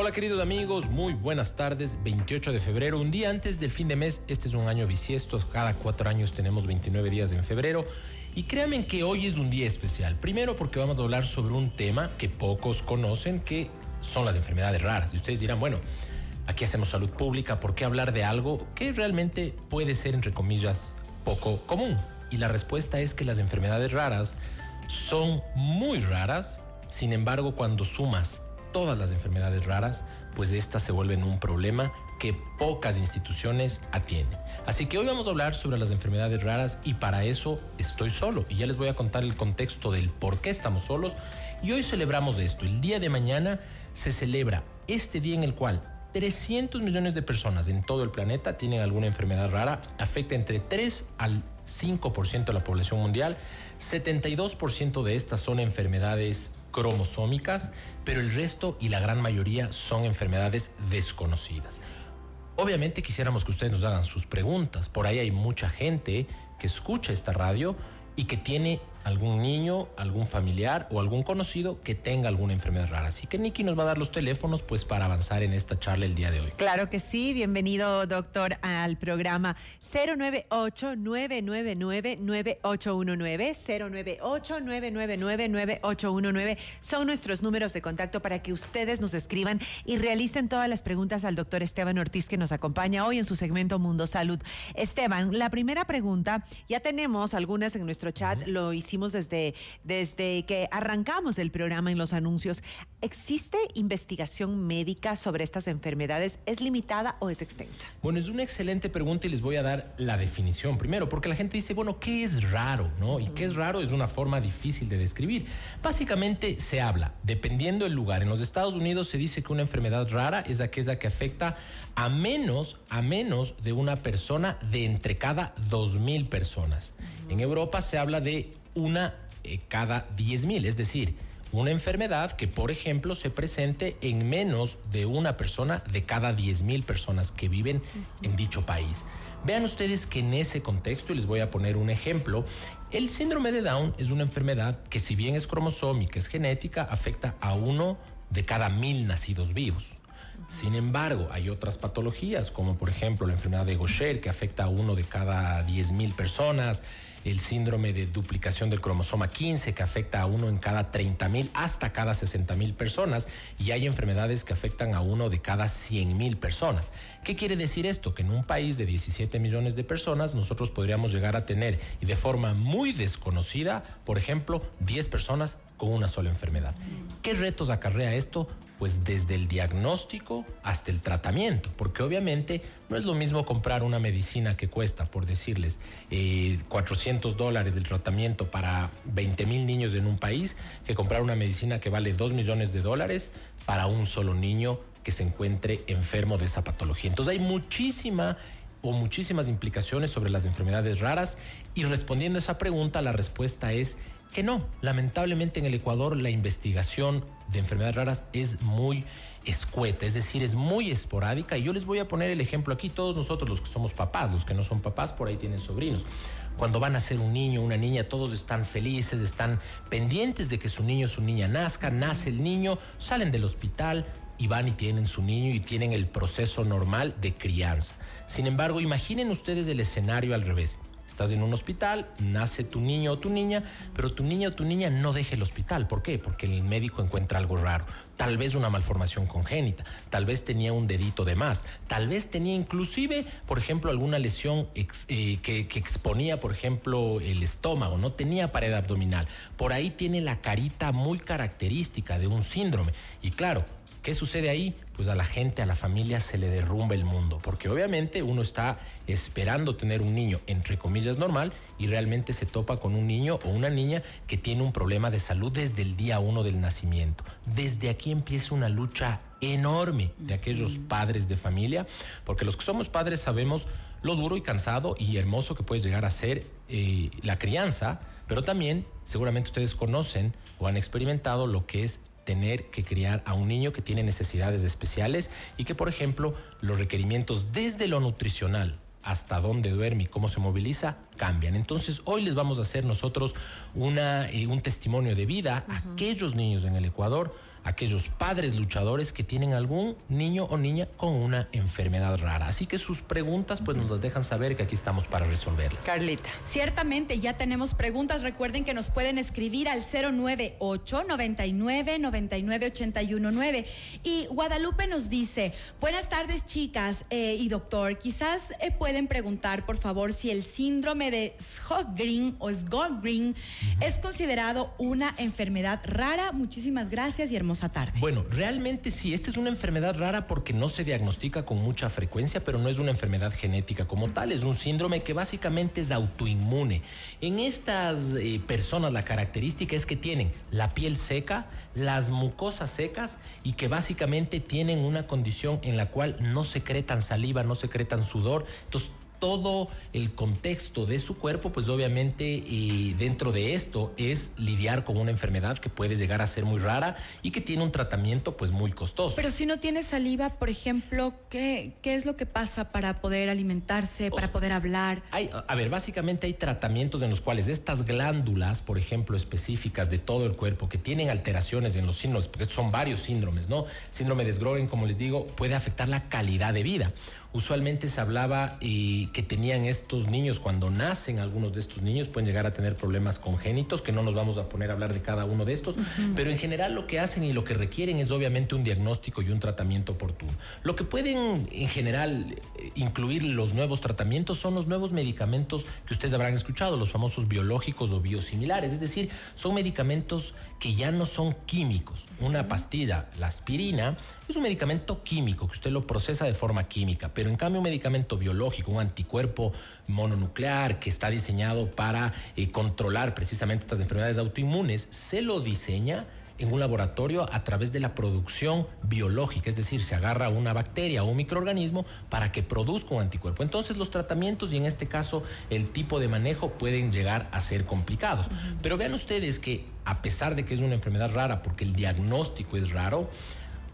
Hola queridos amigos, muy buenas tardes. 28 de febrero, un día antes del fin de mes. Este es un año bisiesto, cada cuatro años tenemos 29 días en febrero. Y créanme que hoy es un día especial. Primero porque vamos a hablar sobre un tema que pocos conocen, que son las enfermedades raras. Y ustedes dirán, bueno, aquí hacemos salud pública, ¿por qué hablar de algo que realmente puede ser, entre comillas, poco común? Y la respuesta es que las enfermedades raras son muy raras, sin embargo, cuando sumas todas las enfermedades raras, pues estas se vuelven un problema que pocas instituciones atienden. Así que hoy vamos a hablar sobre las enfermedades raras y para eso estoy solo y ya les voy a contar el contexto del por qué estamos solos y hoy celebramos esto. El día de mañana se celebra este día en el cual 300 millones de personas en todo el planeta tienen alguna enfermedad rara, afecta entre 3 al 5% de la población mundial, 72% de estas son enfermedades cromosómicas, pero el resto y la gran mayoría son enfermedades desconocidas. Obviamente quisiéramos que ustedes nos hagan sus preguntas. Por ahí hay mucha gente que escucha esta radio y que tiene algún niño, algún familiar o algún conocido que tenga alguna enfermedad rara. Así que Nikki nos va a dar los teléfonos pues para avanzar en esta charla el día de hoy. Claro que sí, bienvenido doctor al programa 098-999-9819, 098-999-9819 son nuestros números de contacto para que ustedes nos escriban y realicen todas las preguntas al doctor Esteban Ortiz que nos acompaña hoy en su segmento Mundo Salud. Esteban, la primera pregunta, ya tenemos algunas en nuestro chat, lo hicimos desde, desde que arrancamos el programa en los anuncios. ¿Existe investigación médica sobre estas enfermedades? ¿Es limitada o es extensa? Bueno, es una excelente pregunta y les voy a dar la definición primero, porque la gente dice, bueno, ¿qué es raro? ¿no? Y qué es raro es una forma difícil de describir. Básicamente se habla, dependiendo del lugar. En los Estados Unidos se dice que una enfermedad rara es aquella que afecta a menos, a menos de una persona de entre cada dos mil personas. En Europa se habla de una eh, cada 10 mil, es decir, una enfermedad que, por ejemplo, se presente en menos de una persona de cada 10 mil personas que viven en dicho país. Vean ustedes que en ese contexto, y les voy a poner un ejemplo, el síndrome de Down es una enfermedad que si bien es cromosómica, es genética, afecta a uno de cada mil nacidos vivos. Sin embargo, hay otras patologías, como por ejemplo la enfermedad de Gaucher, que afecta a uno de cada 10 mil personas, el síndrome de duplicación del cromosoma 15 que afecta a uno en cada 30 mil hasta cada 60 mil personas y hay enfermedades que afectan a uno de cada 100 mil personas. ¿Qué quiere decir esto? Que en un país de 17 millones de personas nosotros podríamos llegar a tener y de forma muy desconocida, por ejemplo, 10 personas con una sola enfermedad. ¿Qué retos acarrea esto? Pues desde el diagnóstico hasta el tratamiento, porque obviamente no es lo mismo comprar una medicina que cuesta, por decirles, 400 eh, dólares del tratamiento para 20 mil niños en un país, que comprar una medicina que vale 2 millones de dólares para un solo niño que se encuentre enfermo de esa patología. Entonces hay muchísima o muchísimas implicaciones sobre las enfermedades raras y respondiendo a esa pregunta, la respuesta es que no. Lamentablemente en el Ecuador la investigación de enfermedades raras es muy escueta, es decir, es muy esporádica. Y yo les voy a poner el ejemplo aquí, todos nosotros los que somos papás, los que no son papás, por ahí tienen sobrinos. Cuando van a ser un niño, una niña, todos están felices, están pendientes de que su niño su niña nazca, nace el niño, salen del hospital y van y tienen su niño y tienen el proceso normal de crianza. Sin embargo, imaginen ustedes el escenario al revés Estás en un hospital, nace tu niño o tu niña, pero tu niño o tu niña no deja el hospital. ¿Por qué? Porque el médico encuentra algo raro. Tal vez una malformación congénita, tal vez tenía un dedito de más, tal vez tenía inclusive, por ejemplo, alguna lesión eh, que, que exponía, por ejemplo, el estómago, no tenía pared abdominal. Por ahí tiene la carita muy característica de un síndrome. Y claro, ¿Qué sucede ahí? Pues a la gente, a la familia se le derrumba el mundo, porque obviamente uno está esperando tener un niño, entre comillas, normal, y realmente se topa con un niño o una niña que tiene un problema de salud desde el día uno del nacimiento. Desde aquí empieza una lucha enorme de aquellos padres de familia, porque los que somos padres sabemos lo duro y cansado y hermoso que puede llegar a ser eh, la crianza, pero también seguramente ustedes conocen o han experimentado lo que es tener que criar a un niño que tiene necesidades especiales y que, por ejemplo, los requerimientos desde lo nutricional hasta dónde duerme y cómo se moviliza cambian. Entonces, hoy les vamos a hacer nosotros una, eh, un testimonio de vida a aquellos niños en el Ecuador aquellos padres luchadores que tienen algún niño o niña con una enfermedad rara. Así que sus preguntas pues nos las dejan saber que aquí estamos para resolverlas. Carlita. Ciertamente ya tenemos preguntas. Recuerden que nos pueden escribir al 098 99 99 819. Y Guadalupe nos dice, buenas tardes chicas eh, y doctor, quizás eh, pueden preguntar por favor si el síndrome de Sjögren o Sjögren es considerado una enfermedad rara. Muchísimas gracias y hermosa tarde. Bueno, realmente sí, esta es una enfermedad rara porque no se diagnostica con mucha frecuencia, pero no es una enfermedad genética como tal, es un síndrome que básicamente es autoinmune. En estas eh, personas la característica es que tienen la piel seca, las mucosas secas y que básicamente tienen una condición en la cual no secretan saliva, no secretan sudor. Entonces, todo el contexto de su cuerpo, pues obviamente y dentro de esto es lidiar con una enfermedad que puede llegar a ser muy rara y que tiene un tratamiento pues muy costoso. Pero si no tiene saliva, por ejemplo, ¿qué, qué es lo que pasa para poder alimentarse, para poder hablar? Hay, a ver, básicamente hay tratamientos en los cuales estas glándulas, por ejemplo, específicas de todo el cuerpo que tienen alteraciones en los síndromes, porque son varios síndromes, ¿no? Síndrome de Sjögren, como les digo, puede afectar la calidad de vida. Usualmente se hablaba y que tenían estos niños cuando nacen, algunos de estos niños pueden llegar a tener problemas congénitos, que no nos vamos a poner a hablar de cada uno de estos, pero en general lo que hacen y lo que requieren es obviamente un diagnóstico y un tratamiento oportuno. Lo que pueden en general eh, incluir los nuevos tratamientos son los nuevos medicamentos que ustedes habrán escuchado, los famosos biológicos o biosimilares, es decir, son medicamentos que ya no son químicos. Una pastilla, la aspirina, es un medicamento químico que usted lo procesa de forma química, pero en cambio un medicamento biológico, un anticuerpo mononuclear que está diseñado para eh, controlar precisamente estas enfermedades autoinmunes, se lo diseña en un laboratorio a través de la producción biológica, es decir, se agarra una bacteria o un microorganismo para que produzca un anticuerpo. Entonces los tratamientos y en este caso el tipo de manejo pueden llegar a ser complicados. Pero vean ustedes que a pesar de que es una enfermedad rara, porque el diagnóstico es raro,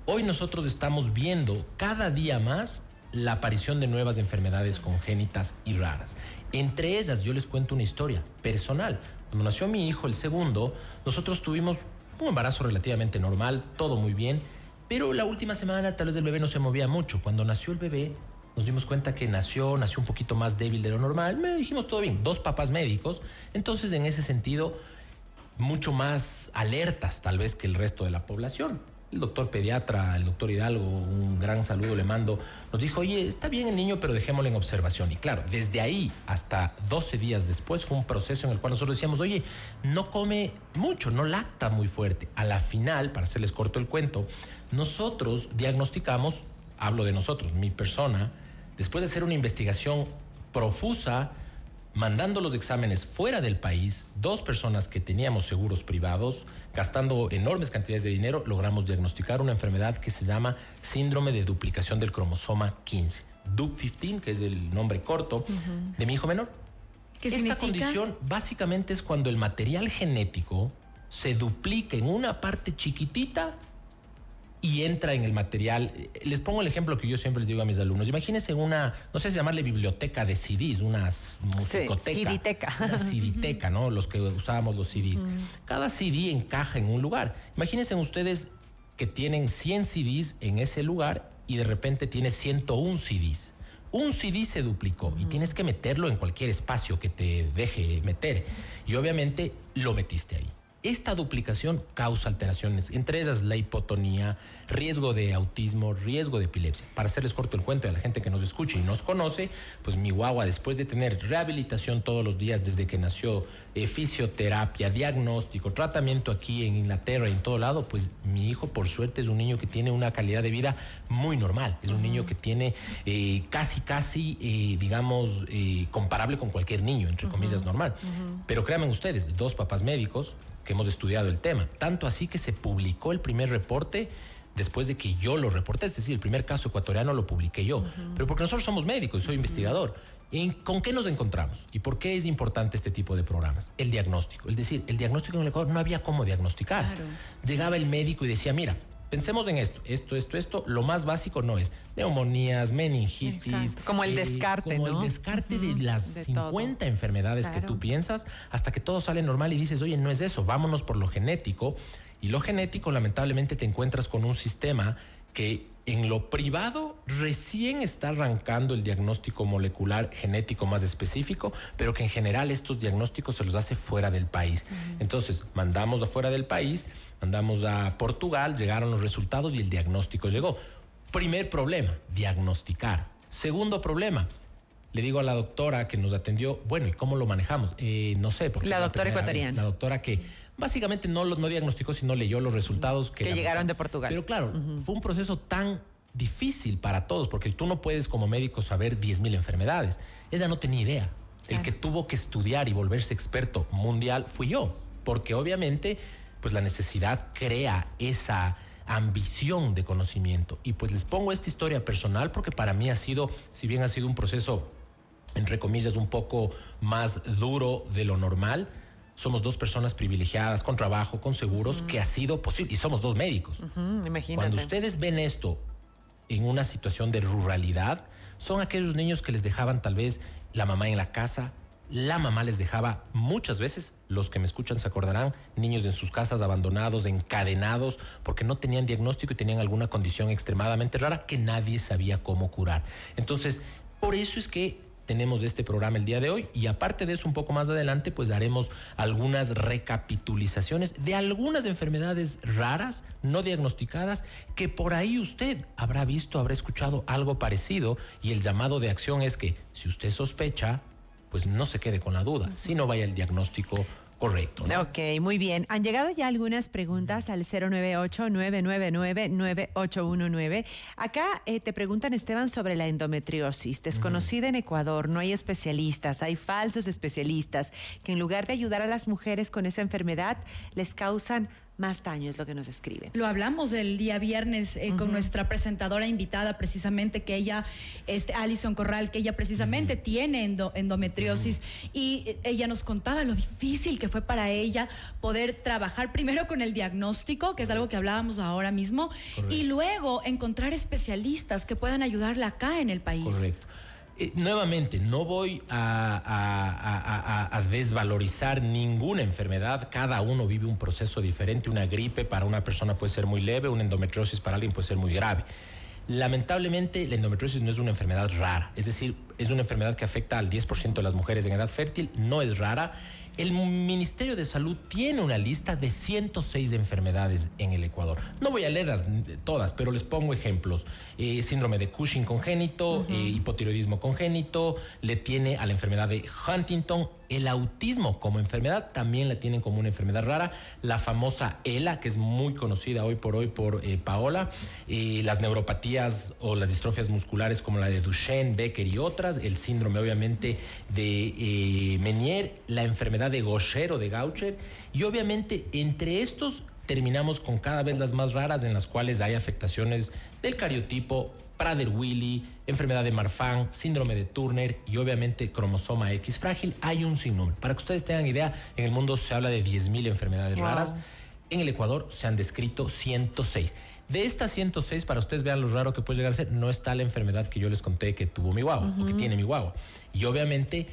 hoy nosotros estamos viendo cada día más la aparición de nuevas enfermedades congénitas y raras. Entre ellas, yo les cuento una historia personal. Cuando nació mi hijo, el segundo, nosotros tuvimos un embarazo relativamente normal, todo muy bien, pero la última semana tal vez el bebé no se movía mucho. Cuando nació el bebé, nos dimos cuenta que nació, nació un poquito más débil de lo normal. Me dijimos todo bien, dos papás médicos, entonces en ese sentido, mucho más alertas tal vez que el resto de la población el doctor pediatra, el doctor Hidalgo, un gran saludo le mando, nos dijo, oye, está bien el niño, pero dejémoslo en observación. Y claro, desde ahí hasta 12 días después fue un proceso en el cual nosotros decíamos, oye, no come mucho, no lacta muy fuerte. A la final, para hacerles corto el cuento, nosotros diagnosticamos, hablo de nosotros, mi persona, después de hacer una investigación profusa, mandando los exámenes fuera del país, dos personas que teníamos seguros privados, gastando enormes cantidades de dinero, logramos diagnosticar una enfermedad que se llama síndrome de duplicación del cromosoma 15, DUP15, que es el nombre corto de mi hijo menor. ¿Qué Esta significa? condición básicamente es cuando el material genético se duplica en una parte chiquitita y entra en el material. Les pongo el ejemplo que yo siempre les digo a mis alumnos. Imagínense una, no sé si llamarle biblioteca de CDs, una musicoteca. CDteca. Una CDteca, ¿no? Los que usábamos los CDs. Cada CD encaja en un lugar. Imagínense ustedes que tienen 100 CDs en ese lugar y de repente tiene 101 CDs. Un CD se duplicó y tienes que meterlo en cualquier espacio que te deje meter. Y obviamente lo metiste ahí. Esta duplicación causa alteraciones, entre ellas la hipotonía, riesgo de autismo, riesgo de epilepsia. Para hacerles corto el cuento a la gente que nos escucha y nos conoce, pues mi guagua, después de tener rehabilitación todos los días desde que nació, eh, fisioterapia, diagnóstico, tratamiento aquí en Inglaterra y en todo lado, pues mi hijo, por suerte, es un niño que tiene una calidad de vida muy normal. Es un niño que tiene eh, casi, casi, eh, digamos, comparable con cualquier niño, entre comillas, normal. Pero créanme ustedes, dos papás médicos que hemos estudiado el tema. Tanto así que se publicó el primer reporte después de que yo lo reporté, es decir, el primer caso ecuatoriano lo publiqué yo, pero porque nosotros somos médicos, soy investigador. ¿En- ¿Con qué nos encontramos? ¿Y por qué es importante este tipo de programas? El diagnóstico. Es decir, el diagnóstico en el Ecuador no había cómo diagnosticar. Claro. Llegaba el médico y decía, mira, pensemos en esto, esto, esto, esto. Lo más básico no es neumonías, meningitis. eh, Exacto. Como el descarte, como ¿no? el descarte de las de 50 todo. enfermedades que tú piensas hasta que todo sale normal y dices, oye, no es eso, vámonos por lo genético. Y lo genético, lamentablemente, te encuentras con un sistema que en lo privado recién está arrancando el diagnóstico molecular genético más específico, pero que en general estos diagnósticos se los hace fuera del país. Entonces, mandamos afuera del país, mandamos a Portugal, llegaron los resultados y el diagnóstico llegó. Primer problema, diagnosticar. Segundo problema, le digo a la doctora que nos atendió, bueno, ¿y cómo lo manejamos? Eh, no sé. Porque la doctora ecuatoriana. La doctora que básicamente no, no diagnosticó, sino leyó los resultados que, llegaron de Portugal. Pero claro, fue un proceso tan difícil para todos, porque tú no puedes como médico saber 10.000 enfermedades. Ella no tenía idea. El que tuvo que estudiar y volverse experto mundial fui yo, porque obviamente pues la necesidad crea esa ambición de conocimiento. Y pues les pongo esta historia personal porque para mí ha sido, si bien ha sido un proceso, entre comillas, un poco más duro de lo normal, somos dos personas privilegiadas, con trabajo, con seguros, que ha sido posible. Y somos dos médicos. Cuando ustedes ven esto en una situación de ruralidad, son aquellos niños que les dejaban tal vez la mamá en la casa, la mamá les dejaba muchas veces, los que me escuchan se acordarán, niños en sus casas abandonados, encadenados, porque no tenían diagnóstico y tenían alguna condición extremadamente rara que nadie sabía cómo curar. Entonces, por eso es que tenemos este programa el día de hoy. Y aparte de eso un poco más adelante pues haremos algunas recapitulizaciones de algunas enfermedades raras no diagnosticadas que por ahí usted habrá visto, habrá escuchado algo parecido. Y el llamado de acción es que si usted sospecha pues no se quede con la duda, si no vaya el diagnóstico correcto. Ok, muy bien. Han llegado ya algunas preguntas al 098-999-9819. Acá eh, te preguntan, Esteban, sobre la endometriosis. Desconocida en Ecuador, no hay especialistas, hay falsos especialistas que en lugar de ayudar a las mujeres con esa enfermedad, les causan más daño, es lo que nos escriben. Lo hablamos el día viernes eh, con nuestra presentadora invitada, precisamente, que ella, este, Alison Corral, que ella precisamente tiene endometriosis y eh, ella nos contaba lo difícil que fue para ella poder trabajar primero con el diagnóstico, que es algo que hablábamos ahora mismo, y luego encontrar especialistas que puedan ayudarla acá en el país. Correcto. Eh, nuevamente, no voy a, desvalorizar ninguna enfermedad. Cada uno vive un proceso diferente. Una gripe para una persona puede ser muy leve, una endometriosis para alguien puede ser muy grave. Lamentablemente, la endometriosis no es una enfermedad rara. Es decir, es una enfermedad que afecta al 10% de las mujeres en edad fértil. No es rara el Ministerio de Salud tiene una lista de 106 enfermedades en el Ecuador. No voy a leerlas todas, pero les pongo ejemplos. Eh, síndrome de Cushing congénito, eh, hipotiroidismo congénito, le tiene a la enfermedad de Huntington, el autismo como enfermedad también la tienen como una enfermedad rara. La famosa ELA, que es muy conocida hoy por hoy por eh, Paola. las neuropatías o las distrofias musculares como la de Duchenne, Becker y otras. El síndrome obviamente de Menier. La enfermedad de Gaucher o de Gaucher. Y obviamente entre estos terminamos con cada vez las más raras en las cuales hay afectaciones del cariotipo, Prader-Willi, enfermedad de Marfan, síndrome de Turner y obviamente cromosoma X frágil. Hay un sinnúmero. Para que ustedes tengan idea, en el mundo se habla de 10.000 enfermedades raras. En el Ecuador se han descrito 106. De estas 106, para ustedes vean lo raro que puede llegar a ser, no está la enfermedad que yo les conté que tuvo mi guagua o que tiene mi guagua. Y obviamente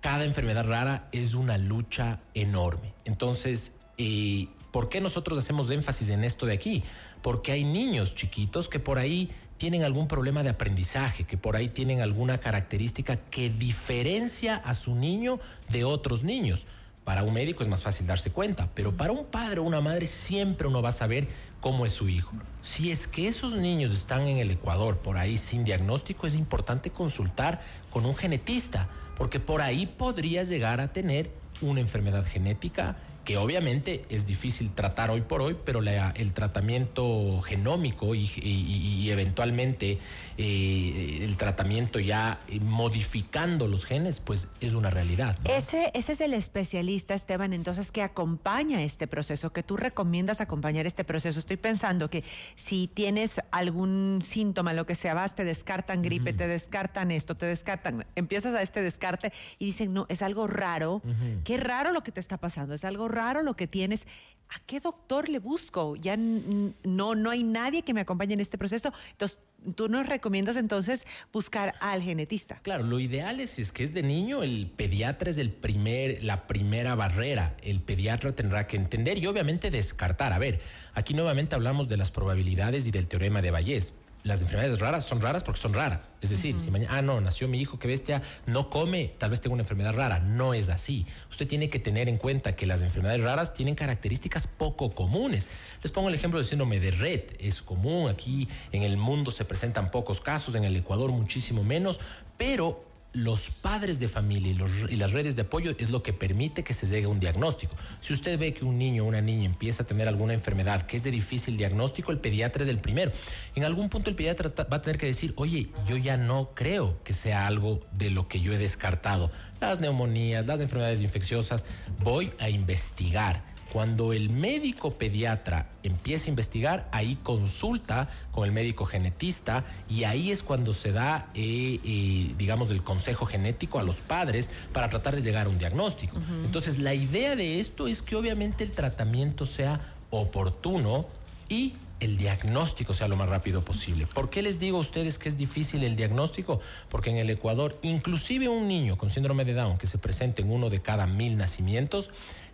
cada enfermedad rara es una lucha enorme. Entonces, eh, ¿por qué nosotros hacemos énfasis en esto de aquí? Porque hay niños chiquitos que por ahí tienen algún problema de aprendizaje, que por ahí tienen alguna característica que diferencia a su niño de otros niños. Para un médico es más fácil darse cuenta, pero para un padre o una madre siempre uno va a saber cómo es su hijo. Si es que esos niños están en el Ecuador por ahí sin diagnóstico, es importante consultar con un genetista, porque por ahí podría llegar a tener una enfermedad genética que obviamente es difícil tratar hoy por hoy, pero el tratamiento genómico y, eventualmente eh, el tratamiento ya modificando los genes, pues es una realidad. Ese, ese es el especialista, Esteban, entonces, que acompaña este proceso, que tú recomiendas acompañar este proceso. Estoy pensando que si tienes algún síntoma, lo que sea, vas, te descartan gripe, te descartan esto, te descartan, empiezas a este descarte y dicen, no, es algo raro, qué raro lo que te está pasando, es algo raro lo que tienes. ¿A qué doctor le busco? Ya no, no hay nadie que me acompañe en este proceso. Entonces, tú nos recomiendas entonces buscar al genetista. Claro, lo ideal es es que es de niño, el pediatra es el primer, la primera barrera. El pediatra tendrá que entender y obviamente descartar. A ver, aquí nuevamente hablamos de las probabilidades y del teorema de Bayes las enfermedades raras son raras porque son raras. Es decir, si mañana, ah, no, nació mi hijo, qué bestia, no come, tal vez tenga una enfermedad rara. No es así. Usted tiene que tener en cuenta que las enfermedades raras tienen características poco comunes. Les pongo el ejemplo del síndrome de Red. Es común, aquí en el mundo se presentan pocos casos, en el Ecuador muchísimo menos, pero los padres de familia y, las redes de apoyo es lo que permite que se llegue a un diagnóstico. Si usted ve que un niño o una niña empieza a tener alguna enfermedad que es de difícil diagnóstico, el pediatra es el primero. En algún punto el pediatra va a tener que decir, oye, yo ya no creo que sea algo de lo que yo he descartado. Las neumonías, las enfermedades infecciosas, voy a investigar. Cuando el médico pediatra empieza a investigar, ahí consulta con el médico genetista y ahí es cuando se da, eh, eh, digamos, el consejo genético a los padres para tratar de llegar a un diagnóstico. Entonces, la idea de esto es que obviamente el tratamiento sea oportuno y el diagnóstico sea lo más rápido posible. ¿Por qué les digo a ustedes que es difícil el diagnóstico? Porque en el Ecuador, inclusive un niño con síndrome de Down que se presente en uno de cada mil nacimientos,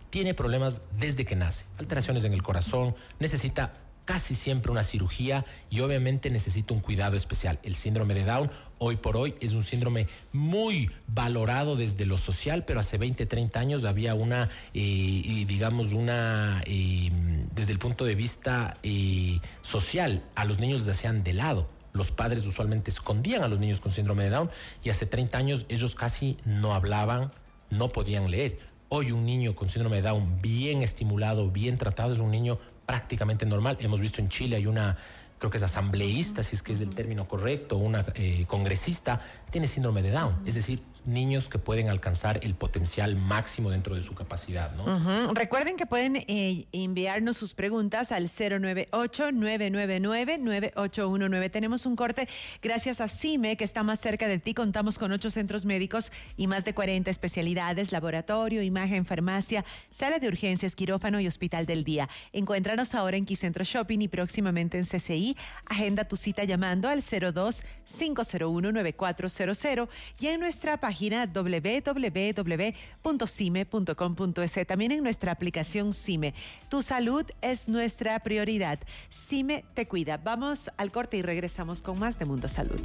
tiene problemas desde que nace, alteraciones en el corazón, necesita casi siempre una cirugía y obviamente necesita un cuidado especial. El síndrome de Down hoy por hoy es un síndrome muy valorado desde lo social, pero hace 20, 30 años había una, eh, digamos, una, eh, desde el punto de vista eh, social, a los niños les hacían de lado. Los padres usualmente escondían a los niños con síndrome de Down y hace 30 años ellos casi no hablaban, no podían leer. Hoy un niño con síndrome de Down bien estimulado, bien tratado, es un niño prácticamente normal. Hemos visto en Chile hay una creo que es asambleísta, si es que es el término correcto, una eh, congresista, tiene síndrome de Down. Es decir, niños que pueden alcanzar el potencial máximo dentro de su capacidad. ¿no? Recuerden que pueden eh, enviarnos sus preguntas al 098-999-9819. Tenemos un corte gracias a CIME, que está más cerca de ti. Contamos con ocho centros médicos y más de 40 especialidades, laboratorio, imagen, farmacia, sala de urgencias, quirófano y hospital del día. Encuéntranos ahora en Quicentro Shopping y próximamente en CCI. Agenda tu cita llamando al 02 501 9400 y en nuestra página página www.cime.com.es. También en nuestra aplicación CIME. Tu salud es nuestra prioridad. CIME te cuida. Vamos al corte y regresamos con más de Mundo Salud.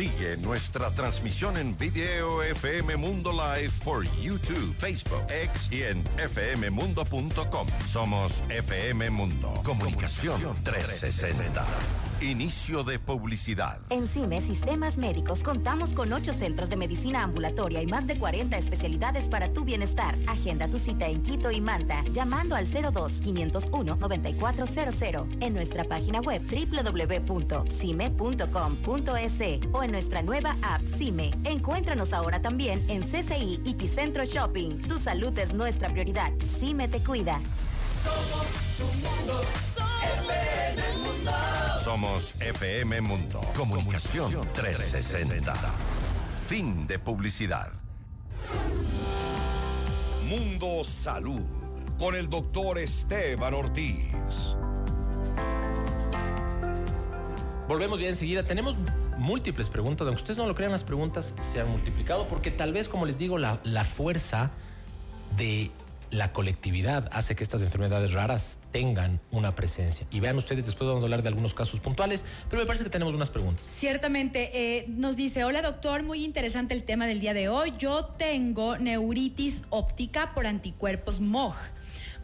Sigue nuestra transmisión en video FM Mundo Live por YouTube, Facebook, X y en fmmundo.com. Somos FM Mundo. Comunicación 360. Inicio de publicidad. En CIME Sistemas Médicos contamos con ocho centros de medicina ambulatoria y más de 40 especialidades para tu bienestar. Agenda tu cita en Quito y Manta llamando al 02-501-9400 en nuestra página web www.cime.com.es o en nuestra nueva app CIME. Encuéntranos ahora también en CCI y Ticentro Shopping. Tu salud es nuestra prioridad. CIME te cuida. Somos tu mundo. Somos FM Mundo. Comunicación 360. Fin de publicidad. Mundo Salud con el doctor Esteban Ortiz. Volvemos ya enseguida. Tenemos múltiples preguntas. Aunque ustedes no lo crean, las preguntas se han multiplicado porque tal vez, como les digo, la, la fuerza de la colectividad hace que estas enfermedades raras tengan una presencia. Y vean ustedes, después vamos a hablar de algunos casos puntuales, pero me parece que tenemos unas preguntas. Ciertamente, eh, nos dice, hola doctor, muy interesante el tema del día de hoy. Yo tengo neuritis óptica por anticuerpos MOG.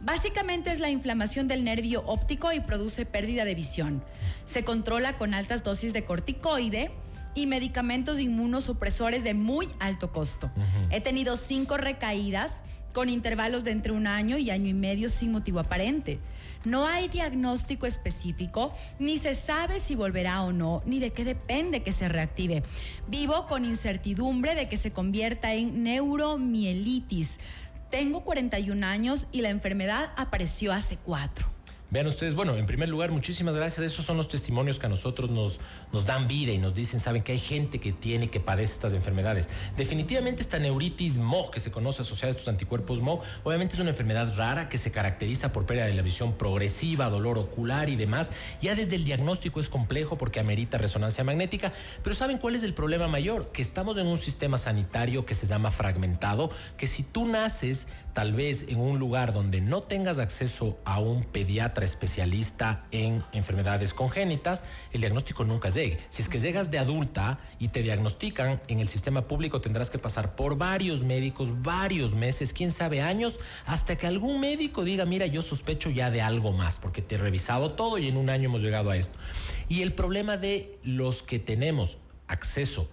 Básicamente es la inflamación del nervio óptico y produce pérdida de visión. Se controla con altas dosis de corticoide y medicamentos inmunosupresores de muy alto costo. He tenido cinco recaídas con intervalos de entre un año y año y medio sin motivo aparente. No hay diagnóstico específico, ni se sabe si volverá o no, ni de qué depende que se reactive. Vivo con incertidumbre de que se convierta en neuromielitis. Tengo 41 años y la enfermedad apareció hace cuatro. Vean ustedes, bueno, en primer lugar, muchísimas gracias. Esos son los testimonios que a nosotros nos, nos dan vida y nos dicen, saben que hay gente que tiene, que padece estas enfermedades. Definitivamente esta neuritis MOG, que se conoce asociada a estos anticuerpos MOG, obviamente es una enfermedad rara que se caracteriza por pérdida de la visión progresiva, dolor ocular y demás. Ya desde el diagnóstico es complejo porque amerita resonancia magnética, pero ¿saben cuál es el problema mayor? Que estamos en un sistema sanitario que se llama fragmentado, que si tú naces tal vez en un lugar donde no tengas acceso a un pediatra especialista en enfermedades congénitas, el diagnóstico nunca llegue. Si es que llegas de adulta y te diagnostican en el sistema público, tendrás que pasar por varios médicos, varios meses, quién sabe años, hasta que algún médico diga, mira, yo sospecho ya de algo más, porque te he revisado todo y en un año hemos llegado a esto. Y el problema de los que tenemos acceso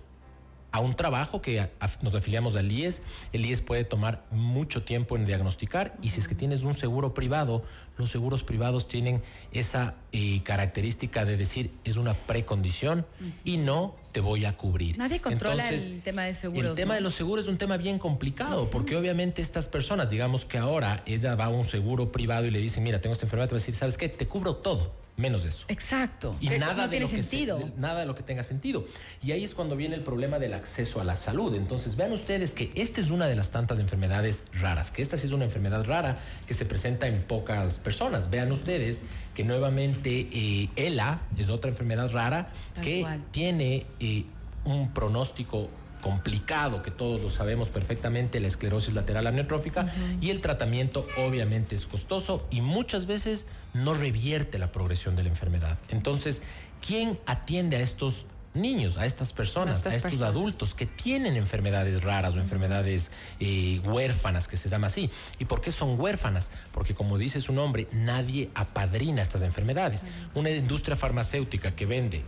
a un trabajo que nos afiliamos al IES. El IES puede tomar mucho tiempo en diagnosticar y si es que tienes un seguro privado, los seguros privados tienen esa eh, característica de decir es una precondición y no te voy a cubrir. Nadie controla el tema de seguros. El tema de los seguros es un tema bien complicado porque obviamente estas personas, digamos que ahora ella va a un seguro privado y le dicen, mira, tengo esta enfermedad, te va a decir, ¿sabes qué? Te cubro todo menos de eso. Exacto. Y nada de lo sentido. Que nada de lo que tenga sentido. Y ahí es cuando viene el problema del acceso a la salud. Entonces, vean ustedes que esta es una de las tantas enfermedades raras, que esta sí es una enfermedad rara que se presenta en pocas personas. Vean ustedes que nuevamente eh, ELA es otra enfermedad rara que tiene eh, un pronóstico complicado, que todos lo sabemos perfectamente, la esclerosis lateral amiotrófica, y el tratamiento obviamente es costoso y muchas veces no revierte la progresión de la enfermedad. Entonces, ¿quién atiende a estos niños, a estas personas, a, estos adultos que tienen enfermedades raras o enfermedades eh, huérfanas, que se llama así. ¿Y por qué son huérfanas? Porque como dice su nombre, nadie apadrina estas enfermedades. Una industria farmacéutica que vende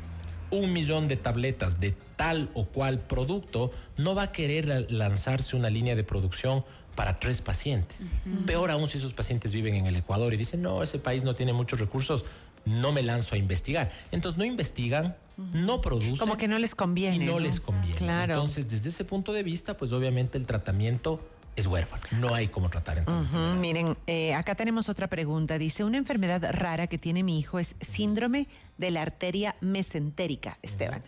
un millón de tabletas de tal o cual producto, no va a querer lanzarse una línea de producción para tres pacientes. Peor aún si esos pacientes viven en el Ecuador y dicen, no, ese país no tiene muchos recursos, no me lanzo a investigar. Entonces no investigan, no producen. Como que no les conviene. Y no, les conviene. Claro. Entonces, desde ese punto de vista, pues obviamente el tratamiento es huérfano. No hay cómo tratar entonces. Miren, eh, acá tenemos otra pregunta. Dice, una enfermedad rara que tiene mi hijo es síndrome de la arteria mesentérica, Esteban.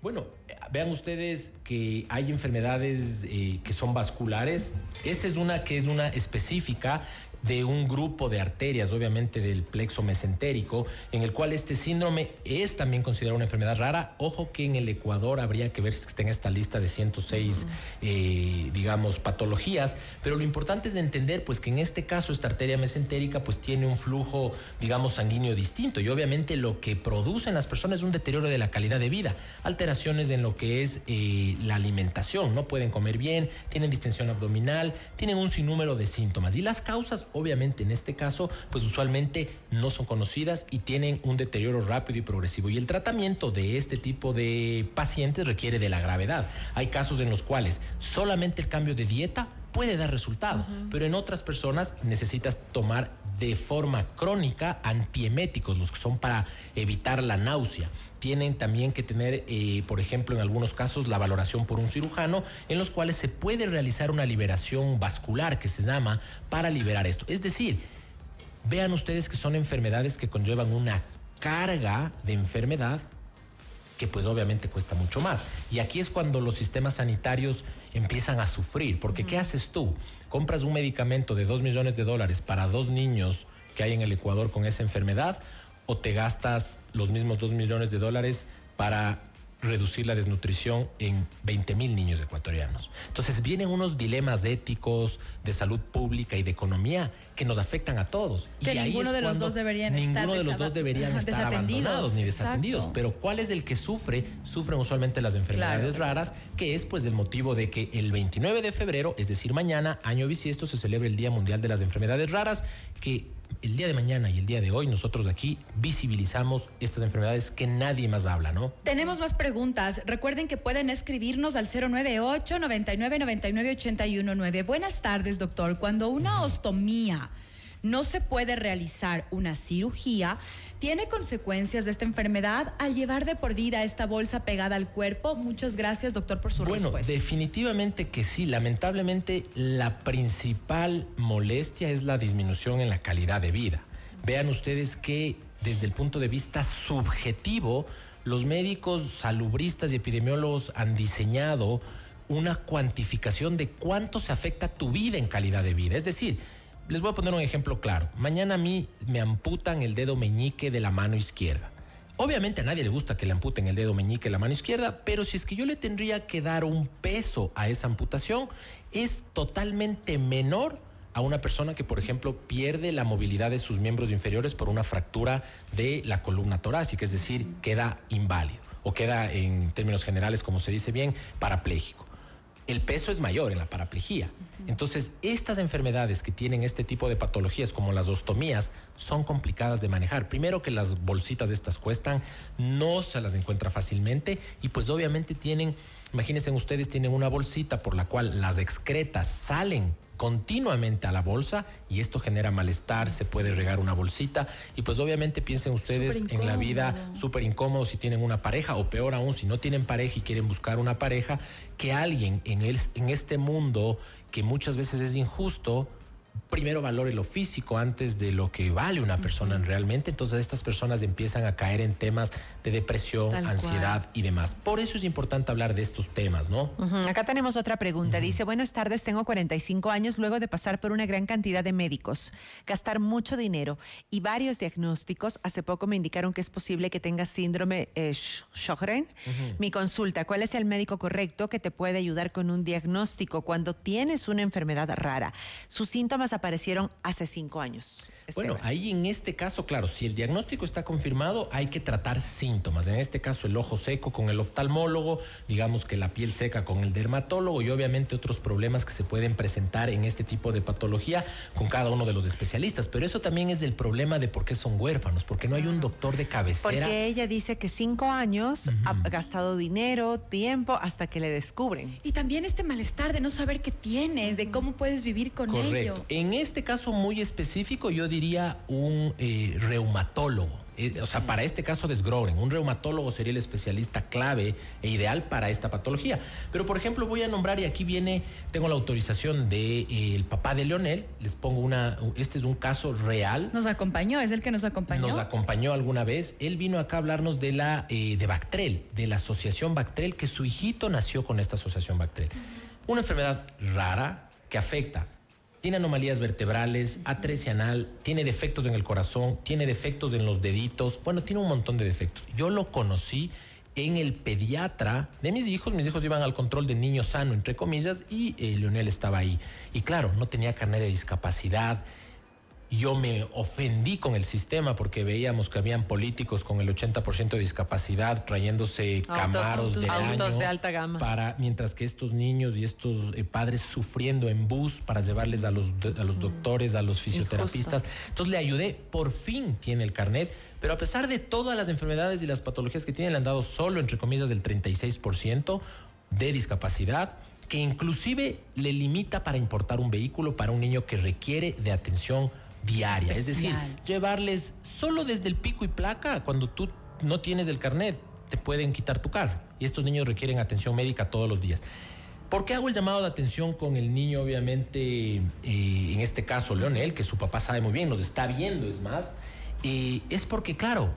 Bueno, eh, vean ustedes que hay enfermedades eh, que son vasculares. Esa es una que es una específica de un grupo de arterias, obviamente del plexo mesentérico, en el cual este síndrome es también considerado una enfermedad rara. Ojo que en el Ecuador habría que ver si está en esta lista de 106, eh, digamos, patologías, pero lo importante es entender, pues, que en este caso esta arteria mesentérica, pues, tiene un flujo, digamos, sanguíneo distinto y obviamente lo que producen las personas es un deterioro de la calidad de vida, alteraciones en lo que es eh, la alimentación, no pueden comer bien, tienen distensión abdominal, tienen un sinnúmero de síntomas y las causas obviamente en este caso, pues usualmente no son conocidas y tienen un deterioro rápido y progresivo. Y el tratamiento de este tipo de pacientes requiere de la gravedad. Hay casos en los cuales solamente el cambio de dieta puede dar resultado, pero en otras personas necesitas tomar de forma crónica antieméticos, los que son para evitar la náusea. Tienen también que tener, eh, por ejemplo, en algunos casos, la valoración por un cirujano, en los cuales se puede realizar una liberación vascular, que se llama, para liberar esto. Es decir, vean ustedes que son enfermedades que conllevan una carga de enfermedad que pues obviamente cuesta mucho más. Y aquí es cuando los sistemas sanitarios empiezan a sufrir, porque ¿qué haces tú? Compras un medicamento de 2 millones de dólares para dos niños que hay en el Ecuador con esa enfermedad, o te gastas los mismos 2 millones de dólares para reducir la desnutrición en 20 mil niños ecuatorianos. Entonces vienen unos dilemas éticos, de salud pública y de economía que nos afectan a todos. Que y ninguno de los dos deberían estar Ninguno de los dos deberían estar abandonados ni desatendidos. Pero ¿cuál es el que sufre? Sufren usualmente las enfermedades raras, que es pues el motivo de que el 29 de febrero, es decir, mañana, año bisiesto, se celebra el Día Mundial de las Enfermedades Raras, que el día de mañana y el día de hoy nosotros aquí visibilizamos estas enfermedades que nadie más habla, ¿no? Tenemos más preguntas. Recuerden que pueden escribirnos al 098 99 99 819. Buenas tardes, doctor. Cuando una ostomía no se puede realizar una cirugía, ¿tiene consecuencias de esta enfermedad al llevar de por vida esta bolsa pegada al cuerpo? Muchas gracias, doctor, por su respuesta. Bueno, definitivamente que sí. Lamentablemente, la principal molestia es la disminución en la calidad de vida. vean ustedes que desde el punto de vista subjetivo, los médicos salubristas y epidemiólogos han diseñado una cuantificación de cuánto se afecta tu vida en calidad de vida. Es decir, les voy a poner un ejemplo claro. Mañana a mí me amputan el dedo meñique de la mano izquierda. Obviamente a nadie le gusta que le amputen el dedo meñique de la mano izquierda, pero si es que yo le tendría que dar un peso a esa amputación, es totalmente menor a una persona que, por ejemplo, pierde la movilidad de sus miembros inferiores por una fractura de la columna torácica, es decir, queda inválido o queda, en términos generales, como se dice bien, parapléjico el peso es mayor en la paraplejía. Entonces, estas enfermedades que tienen este tipo de patologías, como las ostomías, son complicadas de manejar. Primero que las bolsitas de estas cuestan, no se las encuentra fácilmente y pues obviamente tienen, imagínense ustedes, tienen una bolsita por la cual las excretas salen continuamente a la bolsa y esto genera malestar, se puede regar una bolsita. Y pues obviamente piensen ustedes en la vida súper incómodo si tienen una pareja o peor aún si no tienen pareja y quieren buscar una pareja, que alguien en, el, en este mundo que muchas veces es injusto, primero valore lo físico antes de lo que vale una persona realmente. Entonces estas personas empiezan a caer en temas de depresión, ansiedad y demás. Por eso es importante hablar de estos temas, ¿no? Acá tenemos otra pregunta. Dice, buenas tardes, tengo 45 años luego de pasar por una gran cantidad de médicos, gastar mucho dinero y varios diagnósticos. Hace poco me indicaron que es posible que tengas síndrome eh, Sjögren. Mi consulta, ¿cuál es el médico correcto que te puede ayudar con un diagnóstico cuando tienes una enfermedad rara? Sus síntomas aparecieron hace cinco años. Bueno, ahí en este caso, claro, si el diagnóstico está confirmado, hay que tratar síntomas. En este caso, el ojo seco con el oftalmólogo, digamos que la piel seca con el dermatólogo y obviamente otros problemas que se pueden presentar en este tipo de patología con cada uno de los especialistas. Pero eso también es el problema de por qué son huérfanos, porque no hay un doctor de cabecera. Porque ella dice que cinco años ha gastado dinero, tiempo, hasta que le descubren. Y también este malestar de no saber qué tienes, de cómo puedes vivir con Correcto. En este caso muy específico, yo diría un eh, reumatólogo. Eh, o sea, para este caso de Sgroren, un reumatólogo sería el especialista clave e ideal para esta patología. Pero, por ejemplo, voy a nombrar, y aquí viene, tengo la autorización del de, eh, papá de Leonel, les pongo una, este es un caso real. Nos acompañó, es el que nos acompañó. Nos acompañó alguna vez. Él vino acá a hablarnos de la, de Bactrel, de la asociación Bactrel, que su hijito nació con esta asociación Bactrel. Una enfermedad rara que afecta tiene anomalías vertebrales, atresia anal, tiene defectos en el corazón, tiene defectos en los deditos, bueno, tiene un montón de defectos. Yo lo conocí en el pediatra de mis hijos, mis hijos iban al control de niño sano, entre comillas, y eh, Leonel estaba ahí. Y claro, no tenía carnet de discapacidad, yo me ofendí con el sistema porque veíamos que habían políticos con el 80% de discapacidad trayéndose camaros de, autos de alta gama. Para, mientras que estos niños y estos eh, padres sufriendo en bus para llevarles a los, a los doctores, a los fisioterapistas. Entonces le ayudé, por fin tiene el carnet, pero a pesar de todas las enfermedades y las patologías que tiene, le han dado solo, entre comillas, del 36% de discapacidad que inclusive le limita para importar un vehículo para un niño que requiere de atención diaria. Es decir, llevarles solo desde el pico y placa, cuando tú no tienes el carnet, te pueden quitar tu carro. Y estos niños requieren atención médica todos los días. ¿Por qué hago el llamado de atención con el niño, obviamente, eh, en este caso, Leonel, que su papá sabe muy bien, nos está viendo, es más? Eh, es porque, claro,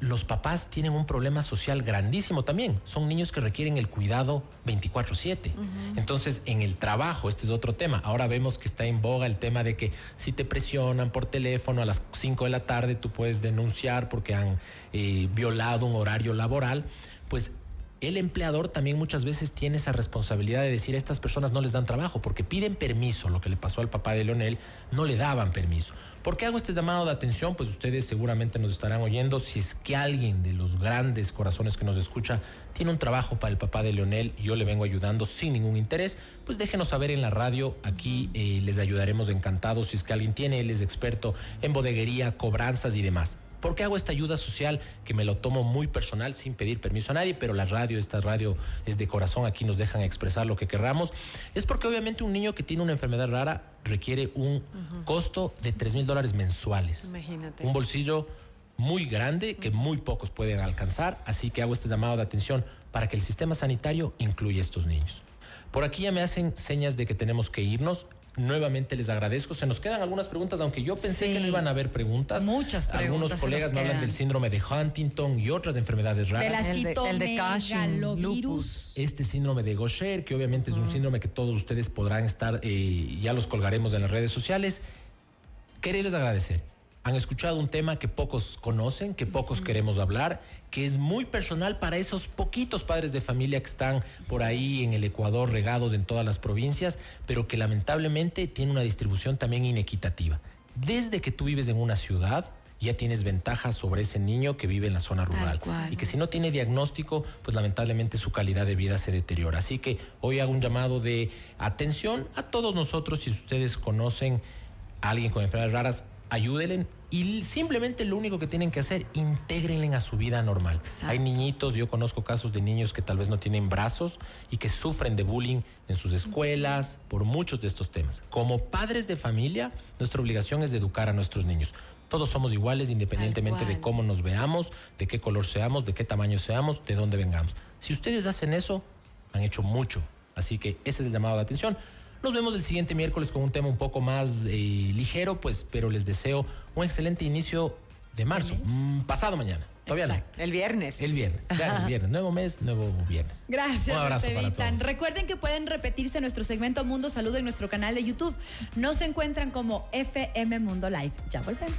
los papás tienen un problema social grandísimo también. Son niños que requieren el cuidado 24/7. Entonces, en el trabajo, este es otro tema. Ahora vemos que está en boga el tema de que si te presionan por teléfono a las 5 de la tarde, tú puedes denunciar porque han eh, violado un horario laboral. Pues el empleador también muchas veces tiene esa responsabilidad de decir a estas personas no les dan trabajo porque piden permiso, lo que le pasó al papá de Leonel, no le daban permiso. ¿Por qué hago este llamado de atención? Pues ustedes seguramente nos estarán oyendo. Si es que alguien de los grandes corazones que nos escucha tiene un trabajo para el papá de Leonel y yo le vengo ayudando sin ningún interés, pues déjenos saber en la radio. Aquí eh, les ayudaremos encantados. Si es que alguien tiene, él es experto en bodeguería, cobranzas y demás. ¿Por qué hago esta ayuda social que me lo tomo muy personal sin pedir permiso a nadie? Pero la radio, esta radio es de corazón, aquí nos dejan expresar lo que querramos. Es porque obviamente un niño que tiene una enfermedad rara requiere un costo de 3 mil dólares mensuales. Imagínate. Un bolsillo muy grande que muy pocos pueden alcanzar, así que hago este llamado de atención para que el sistema sanitario incluya a estos niños. Por aquí ya me hacen señas de que tenemos que irnos Nuevamente les agradezco. Se nos quedan algunas preguntas, aunque yo pensé Sí. que no iban a haber preguntas. Muchas preguntas Algunos colegas me hablan del síndrome de Huntington y otras enfermedades raras. El de- el de Cushing, lupus. este síndrome de Gaucher, que obviamente es un síndrome que todos ustedes podrán estar, eh, ya los colgaremos en las redes sociales. Quererles agradecer. Han escuchado un tema que pocos conocen, que pocos queremos hablar, que es muy personal para esos poquitos padres de familia que están por ahí en el Ecuador regados en todas las provincias, pero que lamentablemente tiene una distribución también inequitativa. Desde que tú vives en una ciudad, ya tienes ventajas sobre ese niño que vive en la zona rural y que si no tiene diagnóstico, pues lamentablemente su calidad de vida se deteriora. Así que hoy hago un llamado de atención a todos nosotros. Si ustedes conocen a alguien con enfermedades raras, ayúdenle. Y simplemente lo único que tienen que hacer, intégrenle a su vida normal. Exacto. Hay niñitos, yo conozco casos de niños que tal vez no tienen brazos y que sufren de bullying en sus escuelas por muchos de estos temas. Como padres de familia, nuestra obligación es de educar a nuestros niños. Todos somos iguales independientemente de cómo nos veamos, de qué color seamos, de qué tamaño seamos, de dónde vengamos. Si ustedes hacen eso, han hecho mucho. Así que ese es el llamado de atención. Nos vemos el siguiente miércoles con un tema un poco más eh, ligero, pues, pero les deseo un excelente inicio de marzo. Mm, pasado mañana. Todavía Exacto. El viernes. no. El viernes. Claro, el viernes. Nuevo mes, nuevo viernes. Gracias, Un abrazo para todos. Recuerden que pueden repetirse nuestro segmento Mundo Salud en nuestro canal de YouTube. Nos encuentran como FM Mundo Live. Ya volvemos.